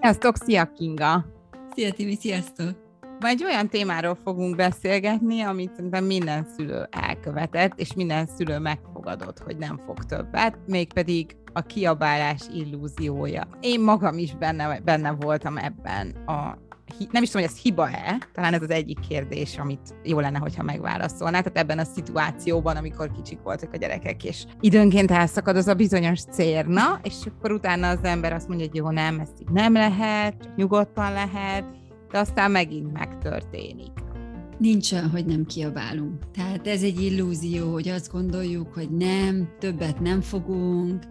Sziasztok, szia Kinga! Szia Timi, sziasztok! Ma egy olyan témáról fogunk beszélgetni, amit szerintem minden szülő elkövetett, és minden szülő megfogadott, hogy nem fog többet, mégpedig a kiabálás illúziója. Én magam is benne, benne voltam ebben a nem is tudom, hogy ez hiba-e, talán ez az egyik kérdés, amit jó lenne, hogyha megválaszolná. Tehát ebben a szituációban, amikor kicsik voltak a gyerekek, és időnként elszakad az a bizonyos cérna, és akkor utána az ember azt mondja, hogy jó, nem, ezt így nem lehet, csak nyugodtan lehet, de aztán megint megtörténik. Nincs olyan, hogy nem kiabálunk. Tehát ez egy illúzió, hogy azt gondoljuk, hogy nem, többet nem fogunk,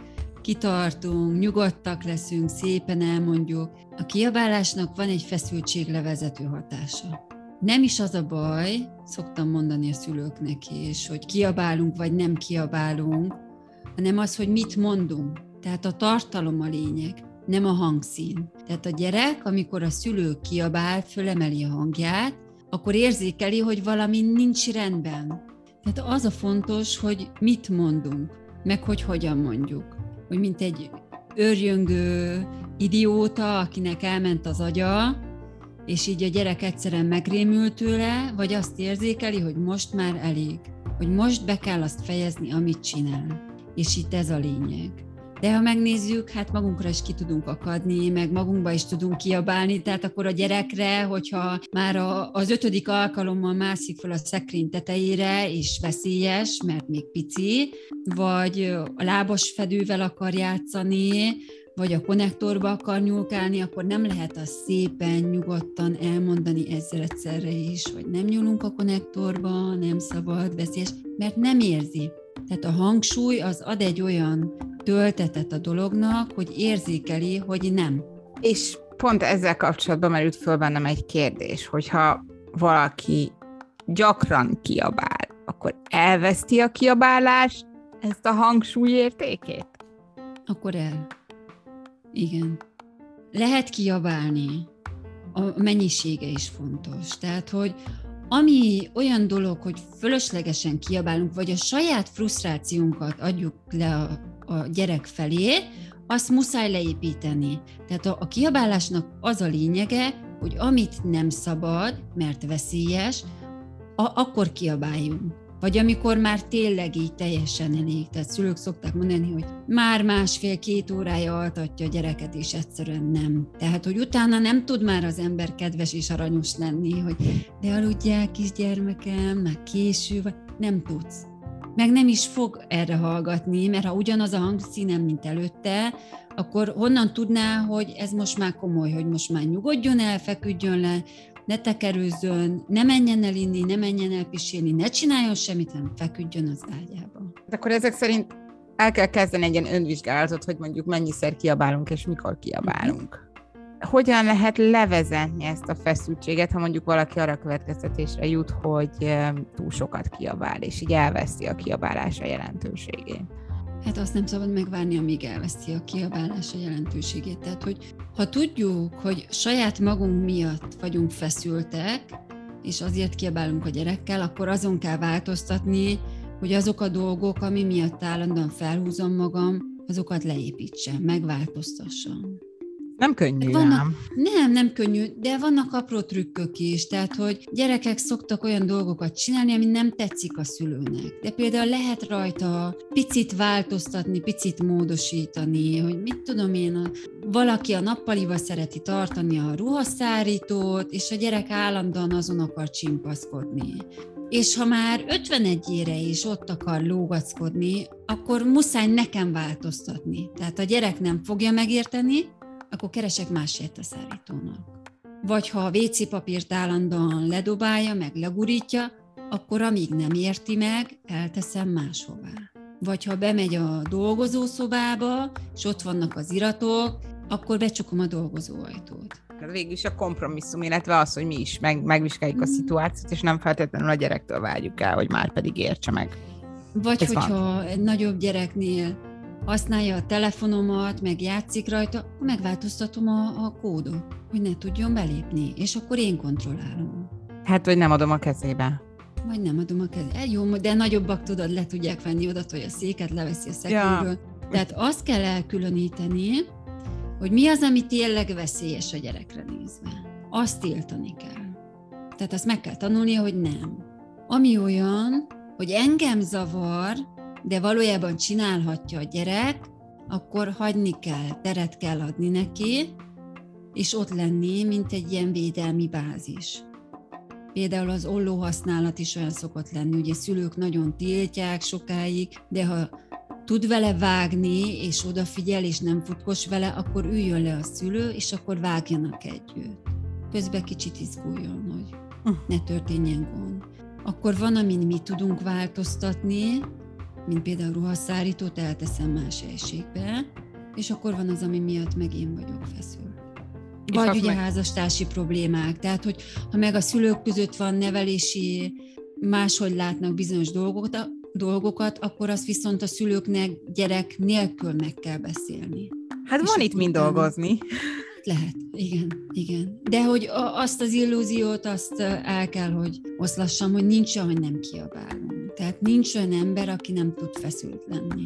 kitartunk, nyugodtak leszünk, szépen elmondjuk. A kiabálásnak van egy feszültséglevezető hatása. Nem is az a baj, szoktam mondani a szülőknek is, hogy kiabálunk vagy nem kiabálunk, hanem az, hogy mit mondunk. Tehát a tartalom a lényeg, nem a hangszín. Tehát a gyerek, amikor a szülő kiabál, fölemeli a hangját, akkor érzékeli, hogy valami nincs rendben. Tehát az a fontos, hogy mit mondunk, meg hogy hogyan mondjuk hogy mint egy őrjöngő idióta, akinek elment az agya, és így a gyerek egyszerűen megrémült tőle, vagy azt érzékeli, hogy most már elég, hogy most be kell azt fejezni, amit csinál. És itt ez a lényeg. De ha megnézzük, hát magunkra is ki tudunk akadni, meg magunkba is tudunk kiabálni, tehát akkor a gyerekre, hogyha már a, az ötödik alkalommal mászik fel a szekrény tetejére, és veszélyes, mert még pici, vagy a lábas fedővel akar játszani, vagy a konnektorba akar nyúlkálni, akkor nem lehet azt szépen, nyugodtan elmondani ezzel egyszerre is, hogy nem nyúlunk a konnektorba, nem szabad, veszélyes, mert nem érzi. Tehát a hangsúly az ad egy olyan töltetet a dolognak, hogy érzékeli, hogy nem. És pont ezzel kapcsolatban merült föl bennem egy kérdés, hogyha valaki gyakran kiabál, akkor elveszti a kiabálás ezt a hangsúly értékét? Akkor el. Igen. Lehet kiabálni. A mennyisége is fontos. Tehát, hogy ami olyan dolog, hogy fölöslegesen kiabálunk, vagy a saját frusztrációnkat adjuk le a, a gyerek felé, azt muszáj leépíteni. Tehát a, a kiabálásnak az a lényege, hogy amit nem szabad, mert veszélyes, a, akkor kiabáljunk. Vagy amikor már tényleg így teljesen elég. Tehát szülők szokták mondani, hogy már másfél-két órája altatja a gyereket, és egyszerűen nem. Tehát, hogy utána nem tud már az ember kedves és aranyos lenni, hogy de aludjál kisgyermekem, már késő, vagy nem tudsz. Meg nem is fog erre hallgatni, mert ha ugyanaz a hangszínem, mint előtte, akkor honnan tudná, hogy ez most már komoly, hogy most már nyugodjon el, feküdjön le, ne tekerőzzön, ne menjen el inni, ne menjen el pisélni, ne csináljon semmit, hanem feküdjön az ágyába. De akkor ezek szerint el kell kezdeni egy ilyen önvizsgálatot, hogy mondjuk mennyiszer kiabálunk és mikor kiabálunk. Hogyan lehet levezetni ezt a feszültséget, ha mondjuk valaki arra következtetésre jut, hogy túl sokat kiabál, és így elveszi a kiabálása jelentőségét? Hát azt nem szabad megvárni, amíg elveszi a kiabálása jelentőségét. Tehát, hogy ha tudjuk, hogy saját magunk miatt vagyunk feszültek, és azért kiabálunk a gyerekkel, akkor azon kell változtatni, hogy azok a dolgok, ami miatt állandóan felhúzom magam, azokat leépítsem, megváltoztassam. Nem könnyű vannak, ám. Nem, nem könnyű, de vannak apró trükkök is, tehát hogy gyerekek szoktak olyan dolgokat csinálni, ami nem tetszik a szülőnek. De például lehet rajta picit változtatni, picit módosítani, hogy mit tudom én, a, valaki a nappaliba szereti tartani a ruhaszárítót, és a gyerek állandóan azon akar csimpaszkodni. És ha már 51 ére is ott akar lógackodni, akkor muszáj nekem változtatni. Tehát a gyerek nem fogja megérteni, akkor keresek más szárítónak. Vagy ha a WC papírt állandóan ledobálja, meg legurítja, akkor amíg nem érti meg, elteszem máshová. Vagy ha bemegy a dolgozószobába, és ott vannak az iratok, akkor becsukom a dolgozóajtót. Ez végül is a kompromisszum, illetve az, hogy mi is meg, megvizsgáljuk a mm. szituációt, és nem feltétlenül a gyerektől várjuk el, hogy már pedig értse meg. Vagy Ez hogyha van. egy nagyobb gyereknél használja a telefonomat, meg játszik rajta, megváltoztatom a, a kódot, hogy ne tudjon belépni, és akkor én kontrollálom. Hát, hogy nem adom a kezébe. Vagy nem adom a kezébe. Jó, de nagyobbak tudod, le tudják venni oda, hogy a széket leveszi a szekrényről. Ja. Tehát azt kell elkülöníteni, hogy mi az, ami tényleg veszélyes a gyerekre nézve. Azt tiltani kell. Tehát azt meg kell tanulni, hogy nem. Ami olyan, hogy engem zavar, de valójában csinálhatja a gyerek, akkor hagyni kell, teret kell adni neki, és ott lenni, mint egy ilyen védelmi bázis. Például az olló használat is olyan szokott lenni, ugye szülők nagyon tiltják sokáig, de ha tud vele vágni, és odafigyel, és nem futkos vele, akkor üljön le a szülő, és akkor vágjanak együtt. Közben kicsit izguljon, hogy ne történjen gond. Akkor van, amin mi tudunk változtatni, mint például ruhaszárítót elteszem más helységbe, és akkor van az, ami miatt meg én vagyok feszül. Vagy ugye meg... házastársi problémák, tehát hogy ha meg a szülők között van nevelési, máshogy látnak bizonyos dolgokat, dolgokat, akkor azt viszont a szülőknek gyerek nélkül meg kell beszélni. Hát és van itt mind dolgozni. Lehet, igen, igen. De hogy azt az illúziót, azt el kell, hogy oszlassam, hogy nincs olyan, hogy nem kiabálunk. Tehát nincs olyan ember, aki nem tud feszült lenni.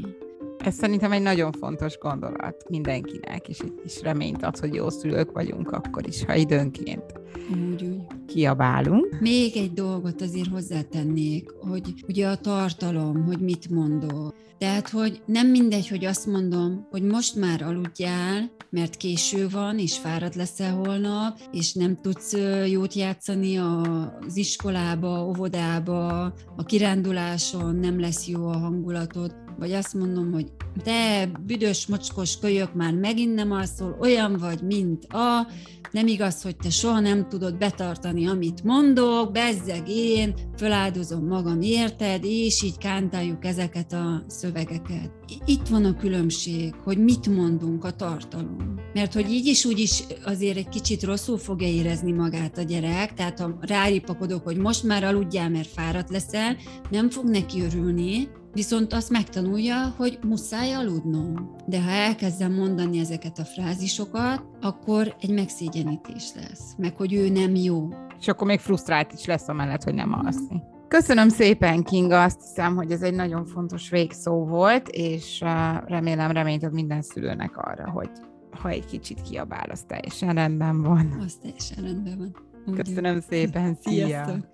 Ez szerintem egy nagyon fontos gondolat mindenkinek, és, és reményt ad, hogy jó szülők vagyunk akkor is, ha időnként úgy, úgy. kiabálunk. Még egy dolgot azért hozzátennék, hogy ugye a tartalom, hogy mit mondok. Tehát, hogy nem mindegy, hogy azt mondom, hogy most már aludjál, mert késő van, és fáradt leszel holnap, és nem tudsz jót játszani az iskolába, óvodába, a kiránduláson, nem lesz jó a hangulatod, vagy azt mondom, hogy te büdös, mocskos kölyök már megint nem alszol, olyan vagy, mint a, nem igaz, hogy te soha nem tudod betartani, amit mondok, bezzeg én, feláldozom magam érted, és így kántáljuk ezeket a szövegeket. Itt van a különbség, hogy mit mondunk a tartalom. Mert hogy így is úgy is azért egy kicsit rosszul fogja érezni magát a gyerek, tehát ha ráripakodok, hogy most már aludjál, mert fáradt leszel, nem fog neki örülni, Viszont azt megtanulja, hogy muszáj aludnom. De ha elkezdem mondani ezeket a frázisokat, akkor egy megszégyenítés lesz, meg hogy ő nem jó. És akkor még frusztrált is lesz amellett, hogy nem alszni. Köszönöm szépen, Kinga, azt hiszem, hogy ez egy nagyon fontos végszó volt, és remélem reményt ad minden szülőnek arra, hogy ha egy kicsit kiabál, az teljesen rendben van. Az teljesen rendben van. Köszönöm szépen, szia! Sziasztok.